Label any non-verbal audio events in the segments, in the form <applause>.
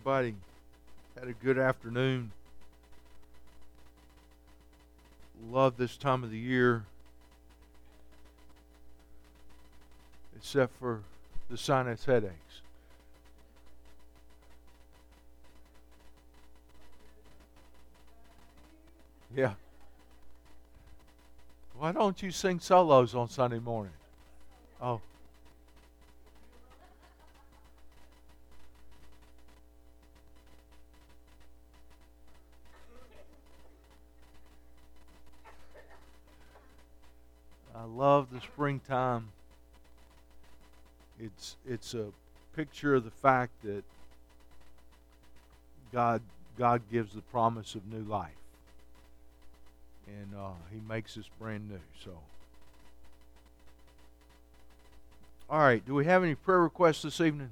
everybody had a good afternoon. Love this time of the year, except for the sinus headaches. Yeah. Why don't you sing solos on Sunday morning? Oh. The springtime. It's it's a picture of the fact that God God gives the promise of new life, and uh, He makes us brand new. So, all right. Do we have any prayer requests this evening?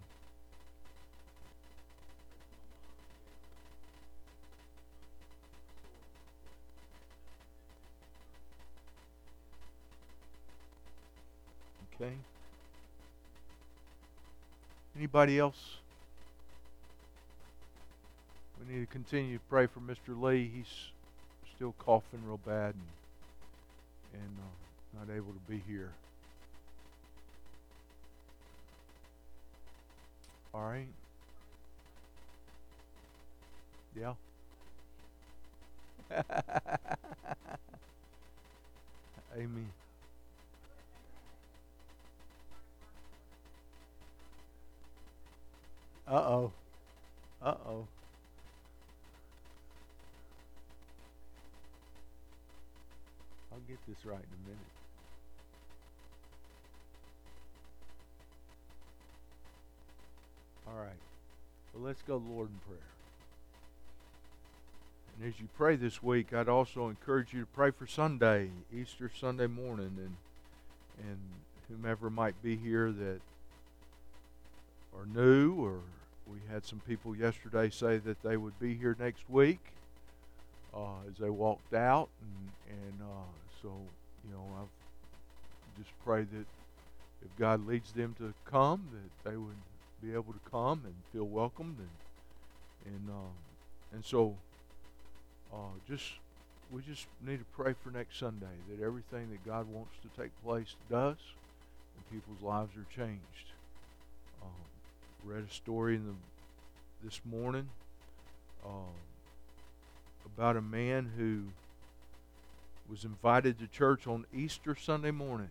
Anybody else? We need to continue to pray for Mr. Lee. He's still coughing real bad and, and uh, not able to be here. All right. Yeah. <laughs> Amen. Uh oh. Uh oh. I'll get this right in a minute. All right. Well, let's go, Lord, in prayer. And as you pray this week, I'd also encourage you to pray for Sunday, Easter Sunday morning, and and whomever might be here that are new or we had some people yesterday say that they would be here next week uh, as they walked out, and, and uh, so you know I just pray that if God leads them to come, that they would be able to come and feel welcomed, and and um, and so uh, just we just need to pray for next Sunday that everything that God wants to take place does, and people's lives are changed. Um, read a story in the this morning um, about a man who was invited to church on Easter Sunday morning.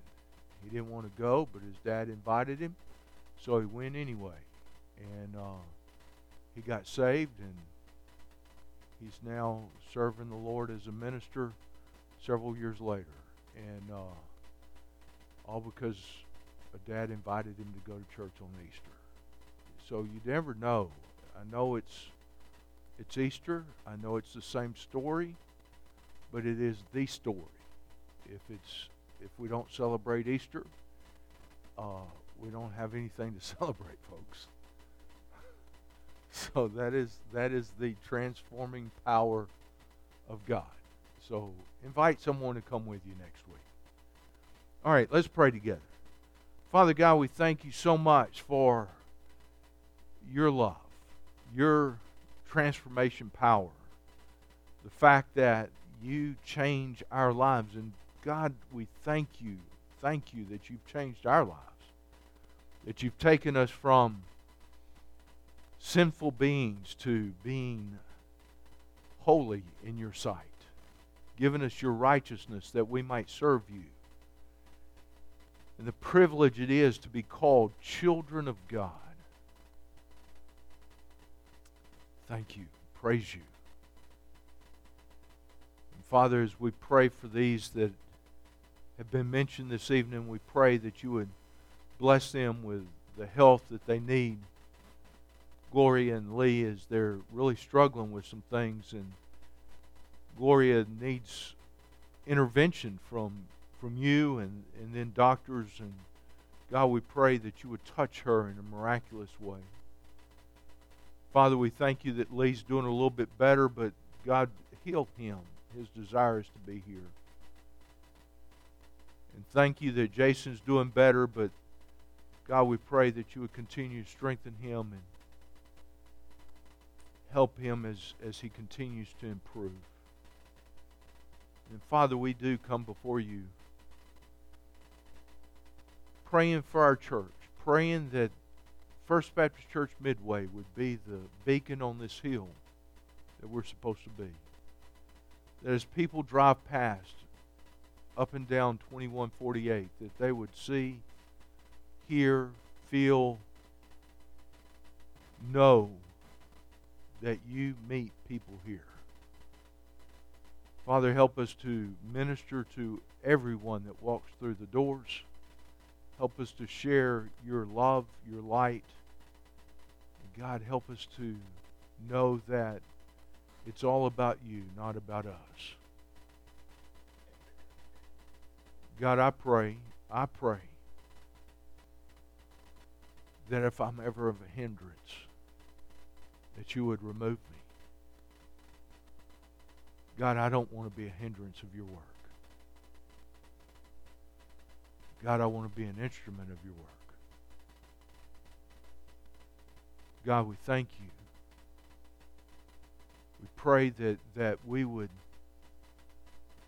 He didn't want to go, but his dad invited him, so he went anyway. And uh, he got saved, and he's now serving the Lord as a minister several years later. And uh, all because a dad invited him to go to church on Easter. So you never know. I know it's it's Easter. I know it's the same story, but it is the story. If it's if we don't celebrate Easter, uh, we don't have anything to <laughs> celebrate, folks. so that is that is the transforming power of God. So invite someone to come with you next week. All right, let's pray together. Father God, we thank you so much for your love, your transformation power, the fact that you change our lives. And God, we thank you, thank you that you've changed our lives, that you've taken us from sinful beings to being holy in your sight, given us your righteousness that we might serve you. And the privilege it is to be called children of God. Thank you. Praise you. And Father, as we pray for these that have been mentioned this evening, we pray that you would bless them with the health that they need. Gloria and Lee, as they're really struggling with some things, and Gloria needs intervention from from you and, and then doctors and God, we pray that you would touch her in a miraculous way. Father, we thank you that Lee's doing a little bit better, but God, heal him. His desire is to be here. And thank you that Jason's doing better, but God, we pray that you would continue to strengthen him and help him as, as he continues to improve. And Father, we do come before you praying for our church, praying that First Baptist Church Midway would be the beacon on this hill that we're supposed to be. That as people drive past up and down 2148, that they would see, hear, feel, know that you meet people here. Father, help us to minister to everyone that walks through the doors. Help us to share your love, your light. God, help us to know that it's all about you, not about us. God, I pray, I pray that if I'm ever of a hindrance, that you would remove me. God, I don't want to be a hindrance of your work. God, I want to be an instrument of your work. God, we thank you. We pray that, that we would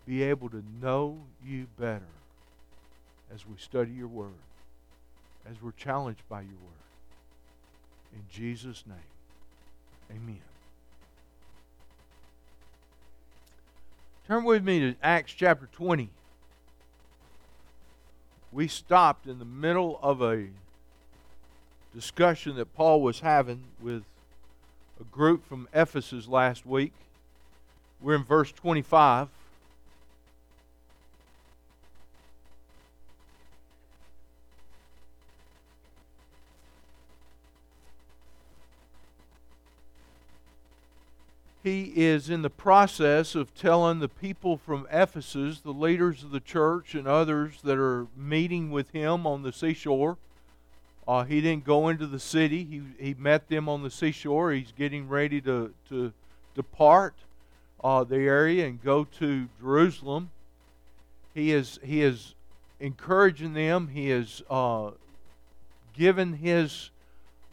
be able to know you better as we study your word, as we're challenged by your word. In Jesus' name, amen. Turn with me to Acts chapter 20. We stopped in the middle of a discussion that Paul was having with a group from Ephesus last week. We're in verse 25. he is in the process of telling the people from Ephesus, the leaders of the church, and others that are meeting with him on the seashore. Uh, he didn't go into the city. He, he met them on the seashore. He's getting ready to, to depart uh, the area and go to Jerusalem. He is, he is encouraging them. He is uh, given his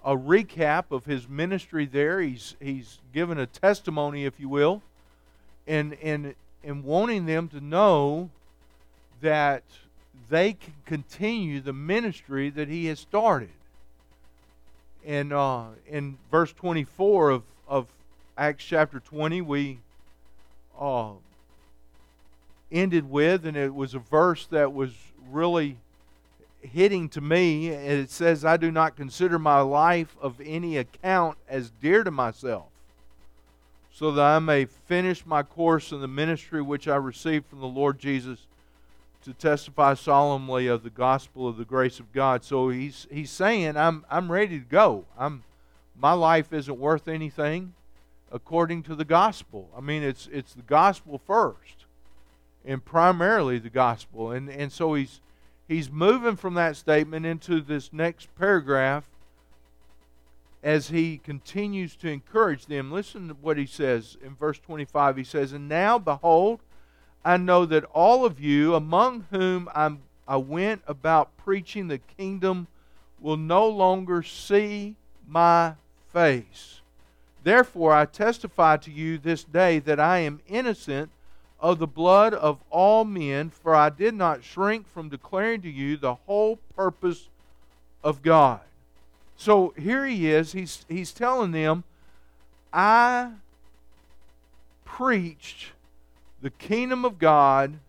a recap of his ministry there. He's he's given a testimony, if you will, and and and wanting them to know that they can continue the ministry that he has started. And uh, in verse 24 of, of Acts chapter 20, we uh, ended with, and it was a verse that was really hitting to me. It says, I do not consider my life of any account as dear to myself, so that I may finish my course in the ministry which I received from the Lord Jesus to testify solemnly of the gospel of the grace of God. So he's he's saying, I'm I'm ready to go. I'm my life isn't worth anything according to the gospel. I mean it's it's the gospel first and primarily the gospel. And and so he's he's moving from that statement into this next paragraph as he continues to encourage them. Listen to what he says in verse 25. He says, And now, behold, I know that all of you, among whom I'm, I went about preaching the kingdom, will no longer see my face. Therefore, I testify to you this day that I am innocent of the blood of all men, for I did not shrink from declaring to you the whole purpose of God. So here he is, he's, he's telling them, I preached the kingdom of God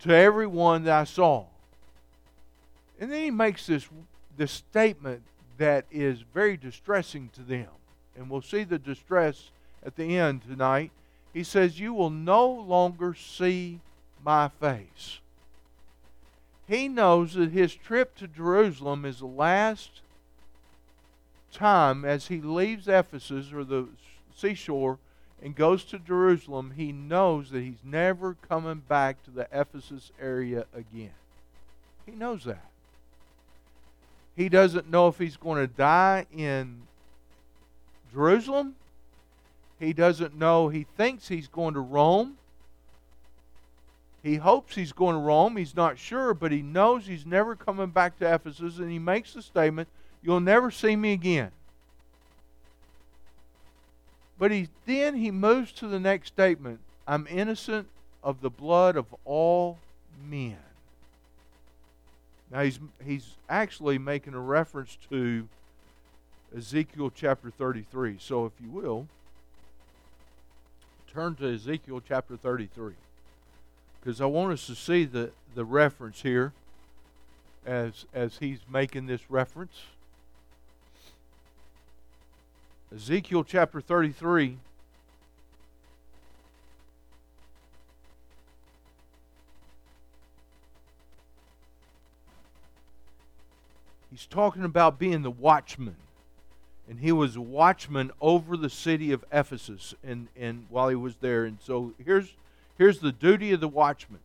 to everyone that I saw. And then he makes this, this statement that is very distressing to them. And we'll see the distress at the end tonight. He says, You will no longer see my face. He knows that his trip to Jerusalem is the last time as he leaves Ephesus or the seashore and goes to Jerusalem. He knows that he's never coming back to the Ephesus area again. He knows that. He doesn't know if he's going to die in Jerusalem he doesn't know. He thinks he's going to Rome. He hopes he's going to Rome. He's not sure, but he knows he's never coming back to Ephesus, and he makes the statement, You'll never see me again. But he then he moves to the next statement. I'm innocent of the blood of all men. Now he's he's actually making a reference to Ezekiel chapter 33. So if you will, turn to Ezekiel chapter 33. Because I want us to see the, the reference here as as he's making this reference. Ezekiel chapter 33 He's talking about being the watchman. And he was a watchman over the city of Ephesus and, and while he was there. And so here's here's the duty of the watchman.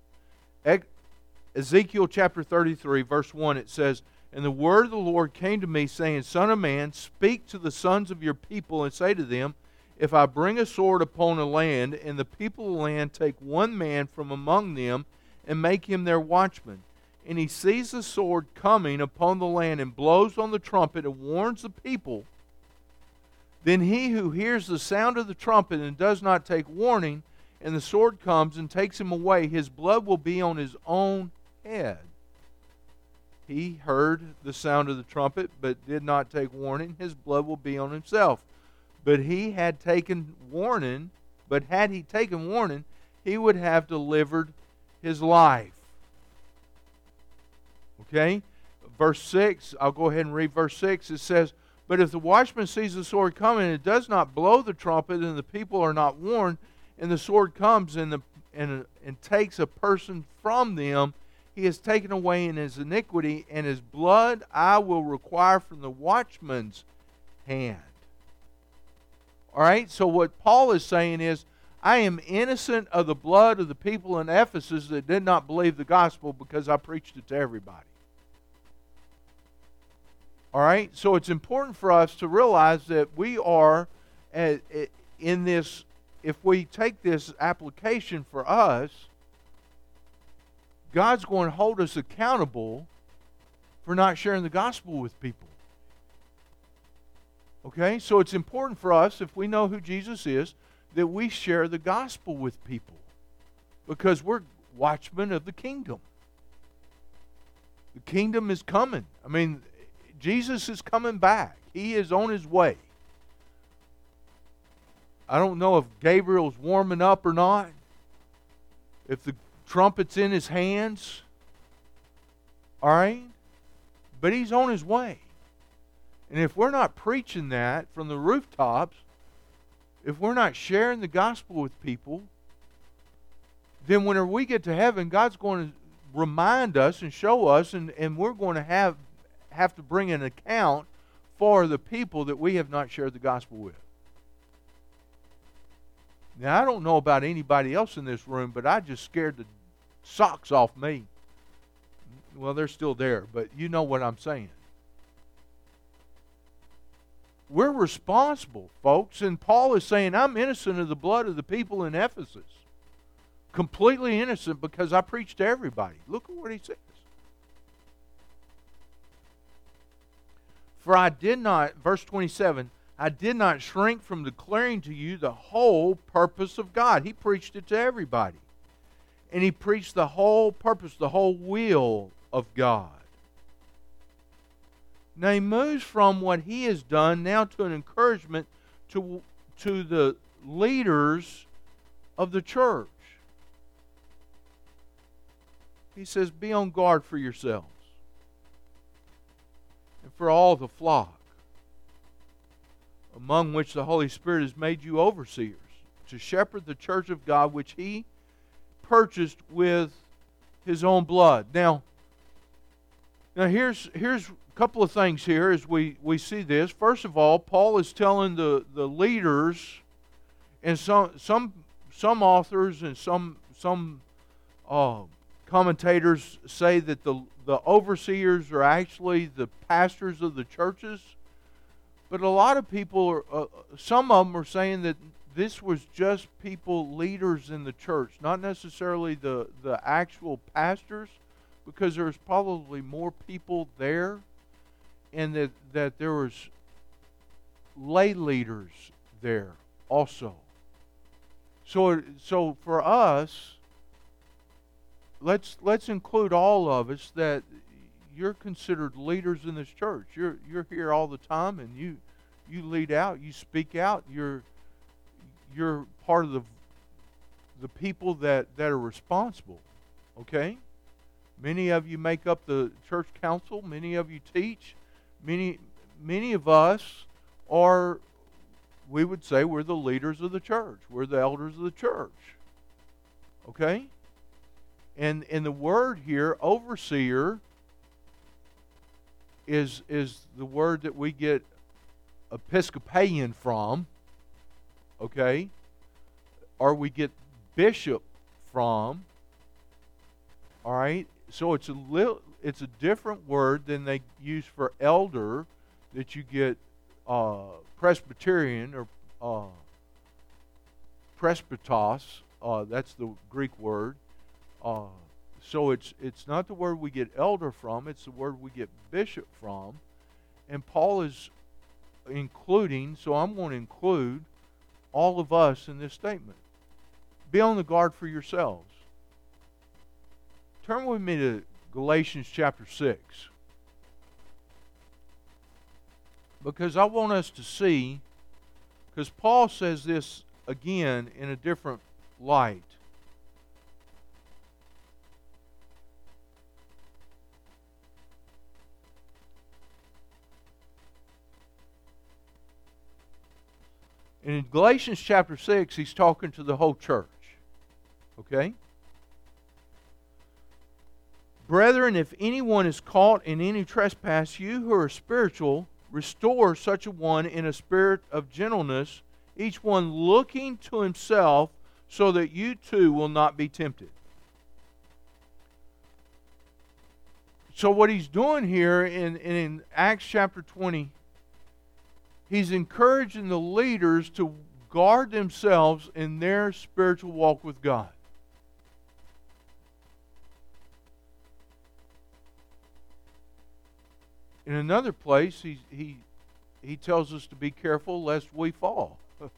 Ezekiel chapter 33, verse 1, it says, And the word of the Lord came to me, saying, Son of man, speak to the sons of your people, and say to them, If I bring a sword upon a land, and the people of the land take one man from among them, and make him their watchman, and he sees the sword coming upon the land and blows on the trumpet and warns the people, then he who hears the sound of the trumpet and does not take warning, and the sword comes and takes him away, his blood will be on his own head. He heard the sound of the trumpet, but did not take warning. His blood will be on himself. But he had taken warning, but had he taken warning, he would have delivered his life. Okay? Verse 6, I'll go ahead and read verse 6. It says, But if the watchman sees the sword coming and it does not blow the trumpet, and the people are not warned, and the sword comes and, the, and, and takes a person from them, he has taken away in his iniquity, and his blood I will require from the watchman's hand. All right? So, what Paul is saying is, I am innocent of the blood of the people in Ephesus that did not believe the gospel because I preached it to everybody. All right? So it's important for us to realize that we are eh, eh, in this, if we take this application for us, God's going to hold us accountable for not sharing the gospel with people. Okay? So it's important for us, if we know who Jesus is, that we share the gospel with people because we're watchmen of the kingdom. The kingdom is coming. I mean, Jesus is coming back. He is on his way. I don't know if Gabriel's warming up or not. If the trumpet's in his hands. All right? But he's on his way. And if we're not preaching that from the rooftops, if we're not sharing the gospel with people, then whenever we get to heaven, God's going to remind us and show us, and, and we're going to have have to bring an account for the people that we have not shared the gospel with. Now, I don't know about anybody else in this room, but I just scared the socks off me. Well, they're still there, but you know what I'm saying. We're responsible, folks, and Paul is saying, I'm innocent of the blood of the people in Ephesus. Completely innocent because I preached to everybody. Look at what he says. For I did not, verse 27, I did not shrink from declaring to you the whole purpose of God. He preached it to everybody. And he preached the whole purpose, the whole will of God. Now he moves from what he has done now to an encouragement to, to the leaders of the church. He says, Be on guard for yourselves and for all the flock, among which the Holy Spirit has made you overseers, to shepherd the church of God, which He purchased with His own blood. Now, now here's here's a couple of things here as we, we see this. First of all, Paul is telling the, the leaders, and some some some authors and some some uh, commentators say that the the overseers are actually the pastors of the churches. But a lot of people, are, uh, some of them are saying that this was just people, leaders in the church, not necessarily the, the actual pastors, because there's probably more people there, and that, that there was lay leaders there also. So, so for us, let's let's include all of us that you're considered leaders in this church. You're you're here all the time, and you you lead out, you speak out. You're you're part of the the people that that are responsible. Okay. Many of you make up the church council. Many of you teach. Many many of us are we would say we're the leaders of the church. We're the elders of the church. Okay? And in the word here, overseer is is the word that we get Episcopalian from. Okay? Or we get bishop from. All right? So it's a little it's a different word than they use for elder that you get uh, Presbyterian or uh, presbytos. Uh, that's the Greek word. Uh, so it's it's not the word we get elder from. It's the word we get bishop from. And Paul is including. So I'm going to include all of us in this statement. Be on the guard for yourselves. Turn with me to Galatians chapter 6. because I want us to see, because Paul says this again in a different light. And in Galatians chapter 6, he's talking to the whole church. Okay? Brethren, if anyone is caught in any trespass, you who are spiritual, Restore such a one in a spirit of gentleness, each one looking to himself, so that you too will not be tempted. So, what he's doing here in, in Acts chapter 20, he's encouraging the leaders to guard themselves in their spiritual walk with God. In another place, he, he, he tells us to be careful lest we fall. <laughs>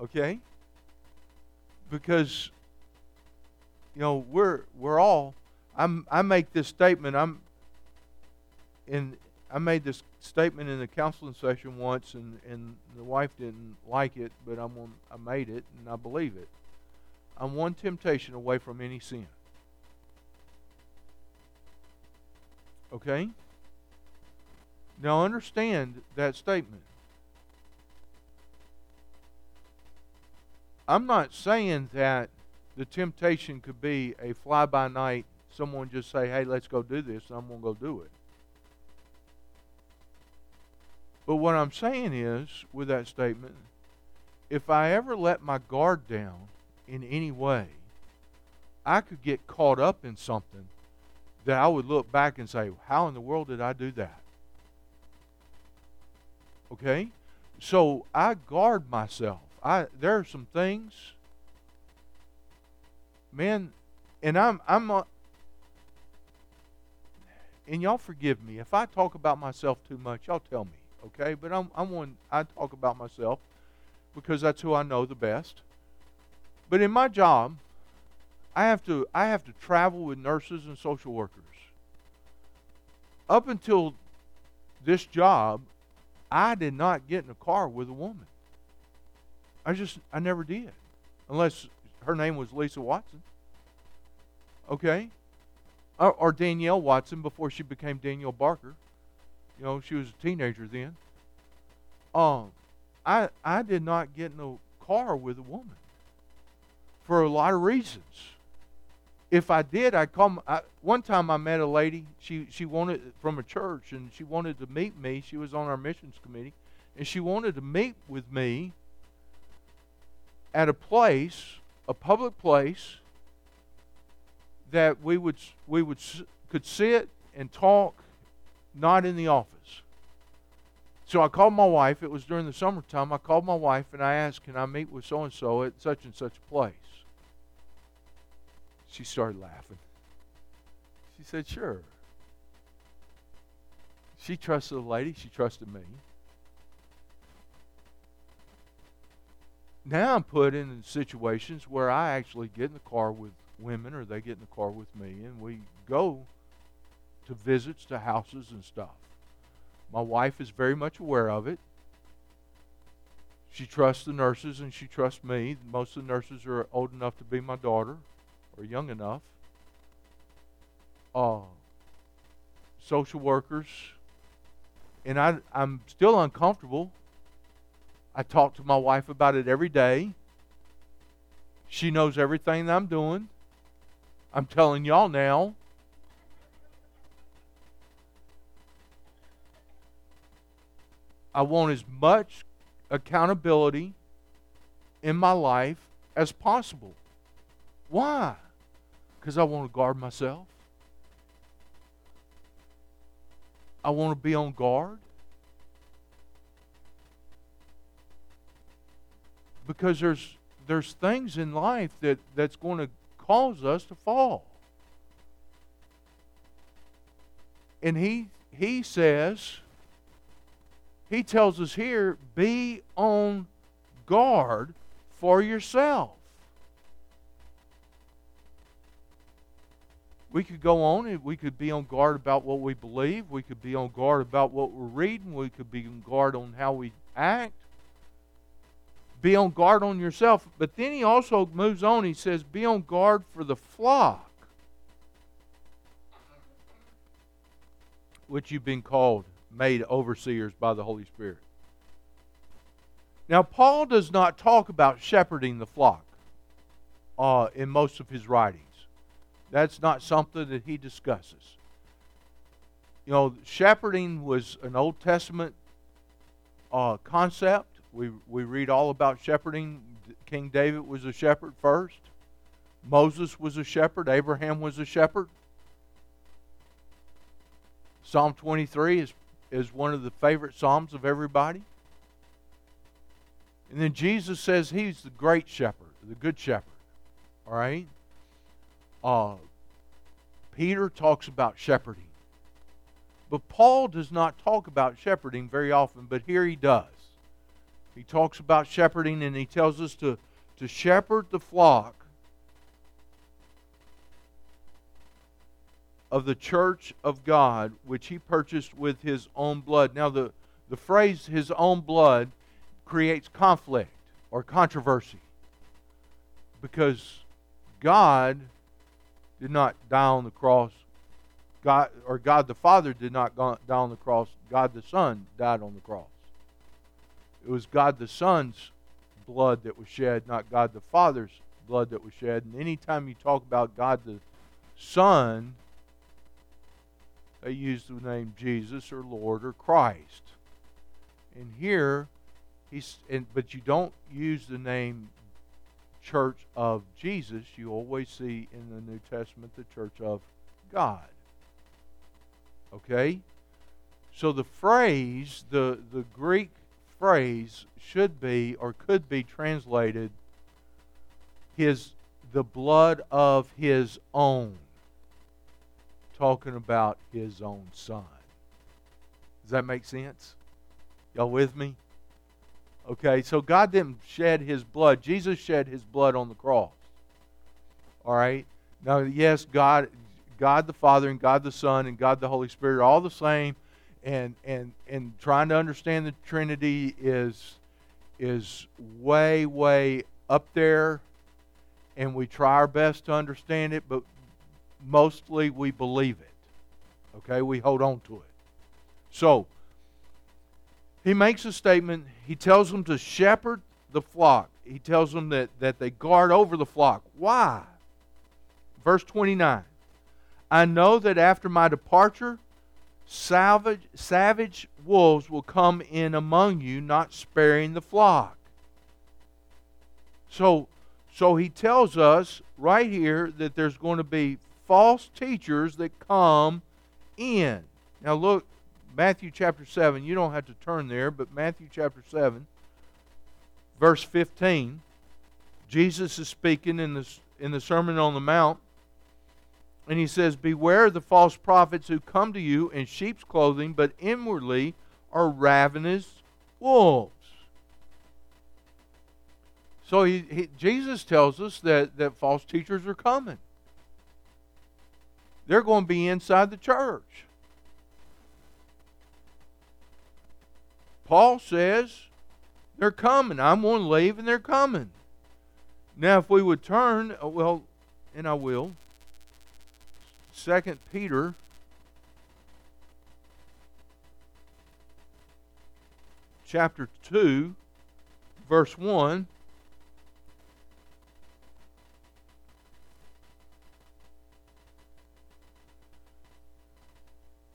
okay? Because, you know, we're, we're all, I'm, I make this statement, I'm, in, I made this statement in the counseling session once, and, and the wife didn't like it, but I'm I made it, and I believe it. I'm one temptation away from any sin. Okay? Now understand that statement. I'm not saying that the temptation could be a fly by night, someone just say, hey, let's go do this, and I'm going to go do it. But what I'm saying is, with that statement, if I ever let my guard down in any way, I could get caught up in something that I would look back and say, how in the world did I do that? Okay? So I guard myself. I there are some things man and I'm I'm uh, and y'all forgive me if I talk about myself too much. Y'all tell me, okay? But I'm I'm one I talk about myself because that's who I know the best. But in my job, I have to I have to travel with nurses and social workers. Up until this job, I did not get in a car with a woman. I just, I never did. Unless her name was Lisa Watson. Okay? Or, or Danielle Watson before she became Danielle Barker. You know, she was a teenager then. Um, I, I did not get in a car with a woman for a lot of reasons if I did, I'd call. I, one time I met a lady. She she wanted from a church, and she wanted to meet me. She was on our missions committee, and she wanted to meet with me at a place, a public place, that we would we would could sit and talk, not in the office. So I called my wife. It was during the summertime. I called my wife and I asked, "Can I meet with so and so at such and such place?" She started laughing. She said, Sure. She trusted the lady, she trusted me. now I'm put in situations where I actually get in the car with women or they get in the car with me and we go to visits to houses and stuff. My wife is very much aware of it. She trusts the nurses and she trusts me. Most of the nurses are old enough to be my daughter or young enough. Uh, social workers. And I, I'm still uncomfortable. I talk to my wife about it every day. She knows everything that I'm doing. I'm telling y'all now. I want as much accountability in my life as possible. Why? Because I want to guard myself. I want to be on guard. Because there's there's things in life that, that's going to cause us to fall. And he he says he tells us here be on guard for yourself. We could go on and we could be on guard about what we believe. We could be on guard about what we're reading. We could be on guard on how we act. Be on guard on yourself. But then he also moves on. He says, Be on guard for the flock, which you've been called made overseers by the Holy Spirit. Now, Paul does not talk about shepherding the flock uh, in most of his writings. That's not something that he discusses. You know, shepherding was an Old Testament uh, concept. We, we read all about shepherding. King David was a shepherd first, Moses was a shepherd, Abraham was a shepherd. Psalm 23 is is one of the favorite Psalms of everybody. And then Jesus says he's the great shepherd, the good shepherd. All right? Uh, Peter talks about shepherding. But Paul does not talk about shepherding very often, but here he does. He talks about shepherding and he tells us to, to shepherd the flock of the church of God, which he purchased with his own blood. Now, the, the phrase his own blood creates conflict or controversy because God did not die on the cross. God or God the Father did not die on the cross. God the Son died on the cross. It was God the Son's blood that was shed, not God the Father's blood that was shed. And anytime you talk about God the Son, they use the name Jesus or Lord or Christ. And here, he's, and, but you don't use the name Church of Jesus. You always see in the New Testament the Church of God. Okay? So the phrase, the, the Greek phrase, should be or could be translated his the blood of his own talking about his own son. Does that make sense? Y'all with me? Okay, so God didn't shed his blood. Jesus shed his blood on the cross. All right? Now, yes, God God the Father and God the Son and God the Holy Spirit are all the same and and and trying to understand the Trinity is is way way up there and we try our best to understand it, but mostly we believe it. Okay, we hold on to it. So, he makes a statement. He tells them to shepherd the flock. He tells them that, that they guard over the flock. Why? Verse 29 I know that after my departure, savage, savage wolves will come in among you, not sparing the flock. So, so he tells us right here that there's going to be false teachers that come in. Now, look, Matthew chapter 7. You don't have to turn there, but Matthew chapter 7, verse 15. Jesus is speaking in the, in the Sermon on the Mount, and he says, Beware the false prophets who come to you in sheep's clothing, but inwardly are ravenous wolves. So he, he, Jesus tells us that, that false teachers are coming. They're going to be inside the church. Paul says they're coming. I'm going to leave and they're coming. Now, if we would turn, uh, well, and I will, Second Peter chapter 2, verse 1.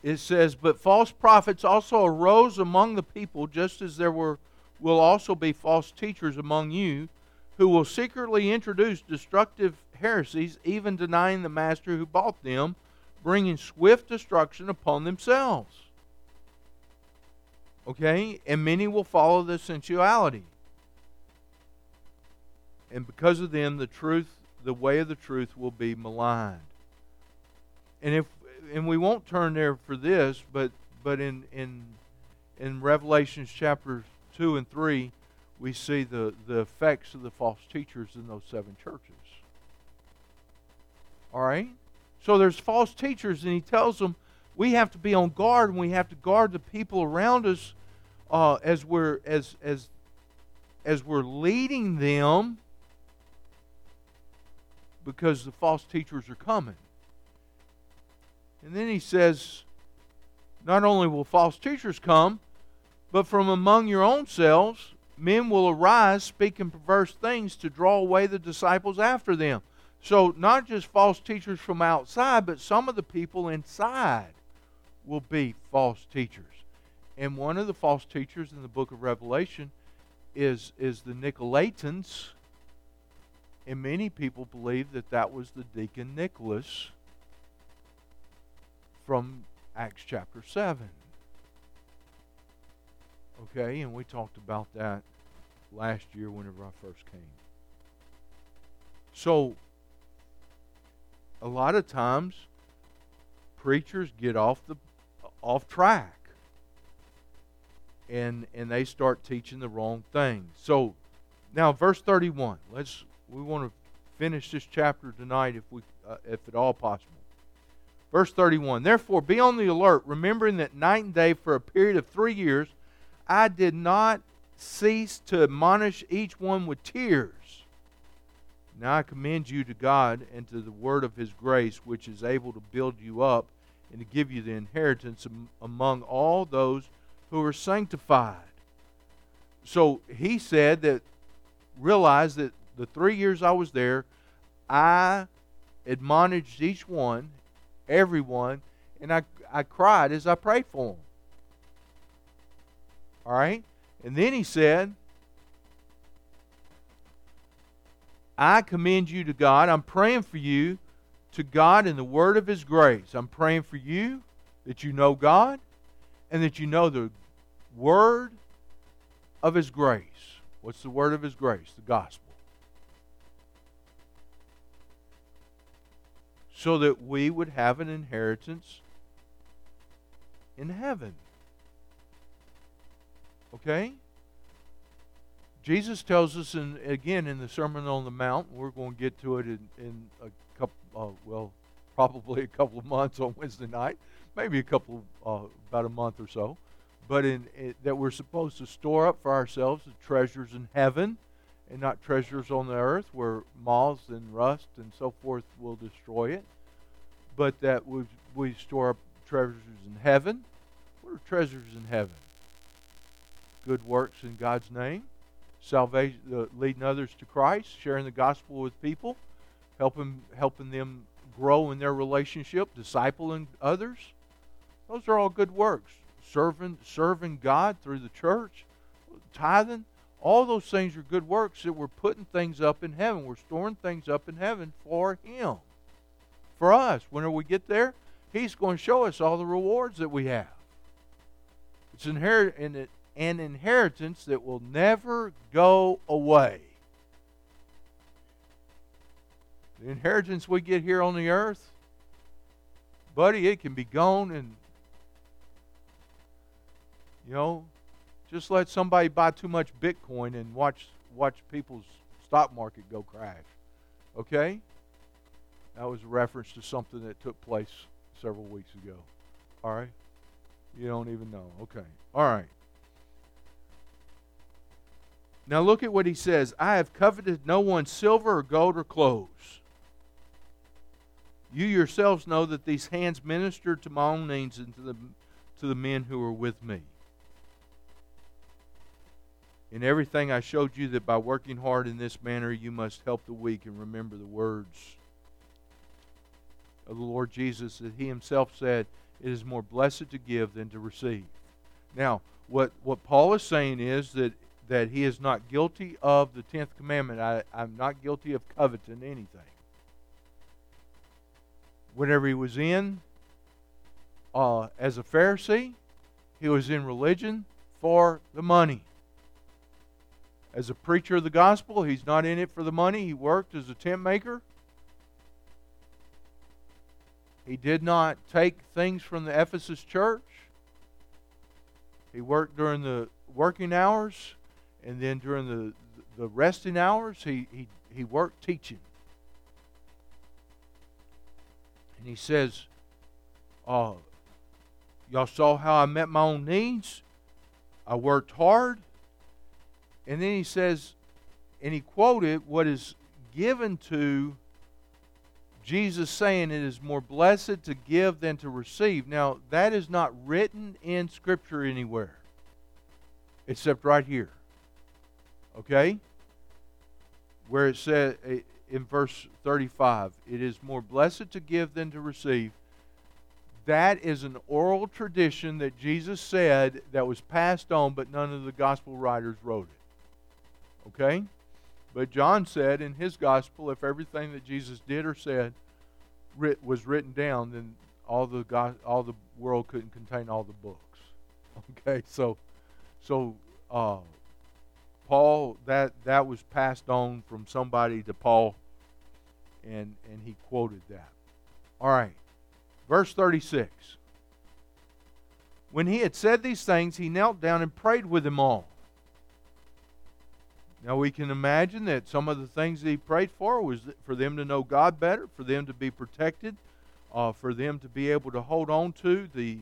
It says, But false prophets also arose among the people, just as there were will also be false teachers among you, who will secretly introduce destructive heresies, even denying the master who bought them, bringing swift destruction upon themselves. Okay? And many will follow the sensuality. And because of them, the truth, the way of the truth will be maligned. And if and we won't turn there for this, but but in in in Revelations chapters two and three, we see the, the effects of the false teachers in those seven churches. All right? So there's false teachers, and he tells them we have to be on guard, and we have to guard the people around us uh, as we're as as as we're leading them because the false teachers are coming. And then he says, not only will false teachers come, but from among your own selves men will arise speaking perverse things to draw away the disciples after them. So, not just false teachers from outside, but some of the people inside will be false teachers. And one of the false teachers in the book of Revelation is, is the Nicolaitans. And many people believe that that was the deacon Nicholas from Acts chapter 7. Okay, and we talked about that last year whenever I first came. So, a lot of times preachers get off the off track and and they start teaching the wrong thing. So, now verse 31. Let's we want to finish this chapter tonight if we uh, if at all possible. Verse 31 Therefore, be on the alert, remembering that night and day for a period of three years I did not cease to admonish each one with tears. Now I commend you to God and to the word of his grace, which is able to build you up and to give you the inheritance among all those who are sanctified. So he said that, realize that the three years I was there, I admonished each one everyone, and I, I cried as I prayed for them. All right? And then he said, I commend you to God. I'm praying for you to God in the word of his grace. I'm praying for you that you know God and that you know the word of his grace. What's the word of his grace? The gospel. So that we would have an inheritance in heaven. Okay? Jesus tells us, in, again, in the Sermon on the Mount, we're going to get to it in, in a couple, uh, well, probably <laughs> a couple of months on Wednesday night, maybe a couple, uh, about a month or so, but in, in, that we're supposed to store up for ourselves the treasures in heaven and not treasures on the earth where moths and rust and so forth will destroy it, but that we, we store up treasures in heaven. What are treasures in heaven? Good works in God's name, salvation, uh, leading others to Christ, sharing the gospel with people, helping helping them grow in their relationship, discipling others. Those are all good works. Serving serving God through the church, tithing, all those things are good works that we're putting things up in heaven. We're storing things up in heaven for Him. For us. Whenever we get there, He's going to show us all the rewards that we have. It's an inheritance that will never go away. The inheritance we get here on the earth, buddy, it can be gone and you know, just let somebody buy too much Bitcoin and watch watch people's stock market go crash. Okay? That was a reference to something that took place several weeks ago. All right? You don't even know. Okay. All right. Now look at what he says I have coveted no one's silver or gold or clothes. You yourselves know that these hands ministered to my own needs and to the, to the men who were with me. In everything I showed you that by working hard in this manner you must help the weak and remember the words of the Lord Jesus that he himself said, It is more blessed to give than to receive. Now, what, what Paul is saying is that that he is not guilty of the tenth commandment. I, I'm not guilty of coveting anything. Whenever he was in uh, as a Pharisee, he was in religion for the money. As a preacher of the gospel, he's not in it for the money. He worked as a tent maker. He did not take things from the Ephesus church. He worked during the working hours and then during the the resting hours, he he he worked teaching. And he says, "Oh, y'all saw how I met my own needs. I worked hard." And then he says, and he quoted what is given to Jesus saying it is more blessed to give than to receive. Now, that is not written in Scripture anywhere except right here. Okay? Where it said eh, in verse 35, it is more blessed to give than to receive. That is an oral tradition that Jesus said that was passed on, but none of the gospel writers wrote it. Okay? But John said in his gospel, if everything that Jesus did or said was written down, then all the all the world couldn't contain all the books. <laughs> Okay, so so uh, Paul that that was passed on from somebody to Paul and and he quoted that. All right. Verse 36. When he had said these things, he knelt down and prayed with them all. Now we can imagine that some of the things that he prayed for was for them to know God better, for them to be protected, uh, for them to be able to hold on to the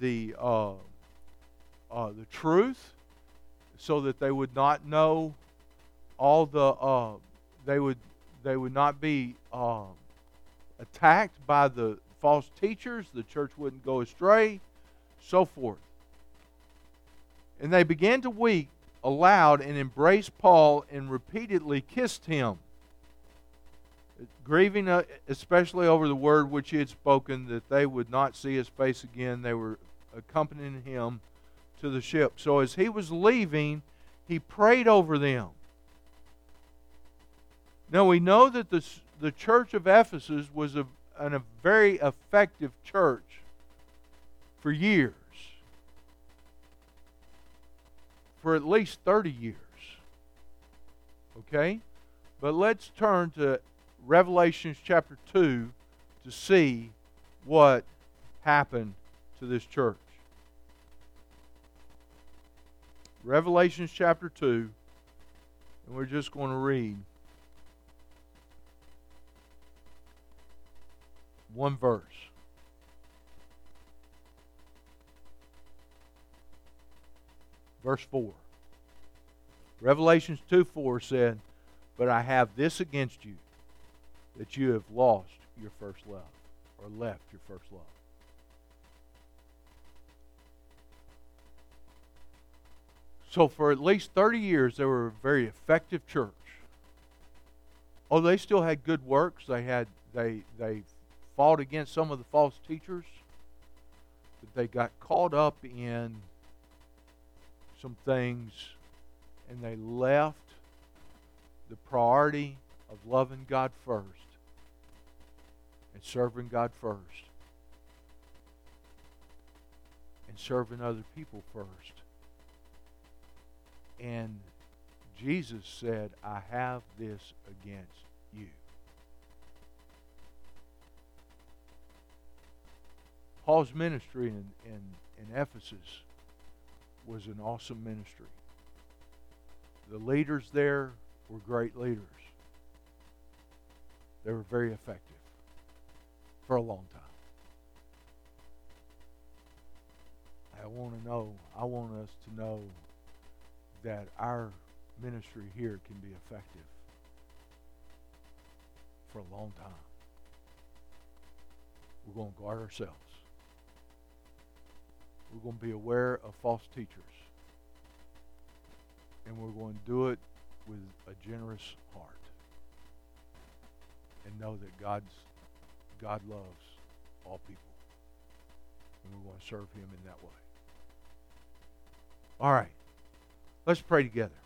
the uh, uh, the truth, so that they would not know all the uh, they would they would not be uh, attacked by the false teachers the church wouldn't go astray so forth. And they began to weep aloud and embraced paul and repeatedly kissed him grieving uh, especially over the word which he had spoken that they would not see his face again they were accompanying him to the ship. So as he was leaving, he prayed over them. Now we know that the, the church of Ephesus was a, an, a very effective church for years, for at least 30 years. Okay? But let's turn to Revelations chapter 2 to see what happened to this church. Revelations chapter 2, and we're just going to read one verse. Verse 4. Revelations 2 4 said, But I have this against you, that you have lost your first love, or left your first love. So for at least 30 years, they were a very effective church. Oh, they still had good works. They had they they fought against some of the false teachers. But they got caught up in some things and they left the priority of loving God first and serving God first and serving other people first. And Jesus said, I have this against you. Paul's ministry in, in, in Ephesus was an awesome ministry. The leaders there were great leaders. They were very effective for a long time. I want to know, I want us to know that our ministry here can be effective for a long time. We're going to guard ourselves. We're going to be aware of false teachers. And we're going to do it with a generous heart. And know that God's God loves all people. And we're going to serve him in that way. All right. Let's pray together.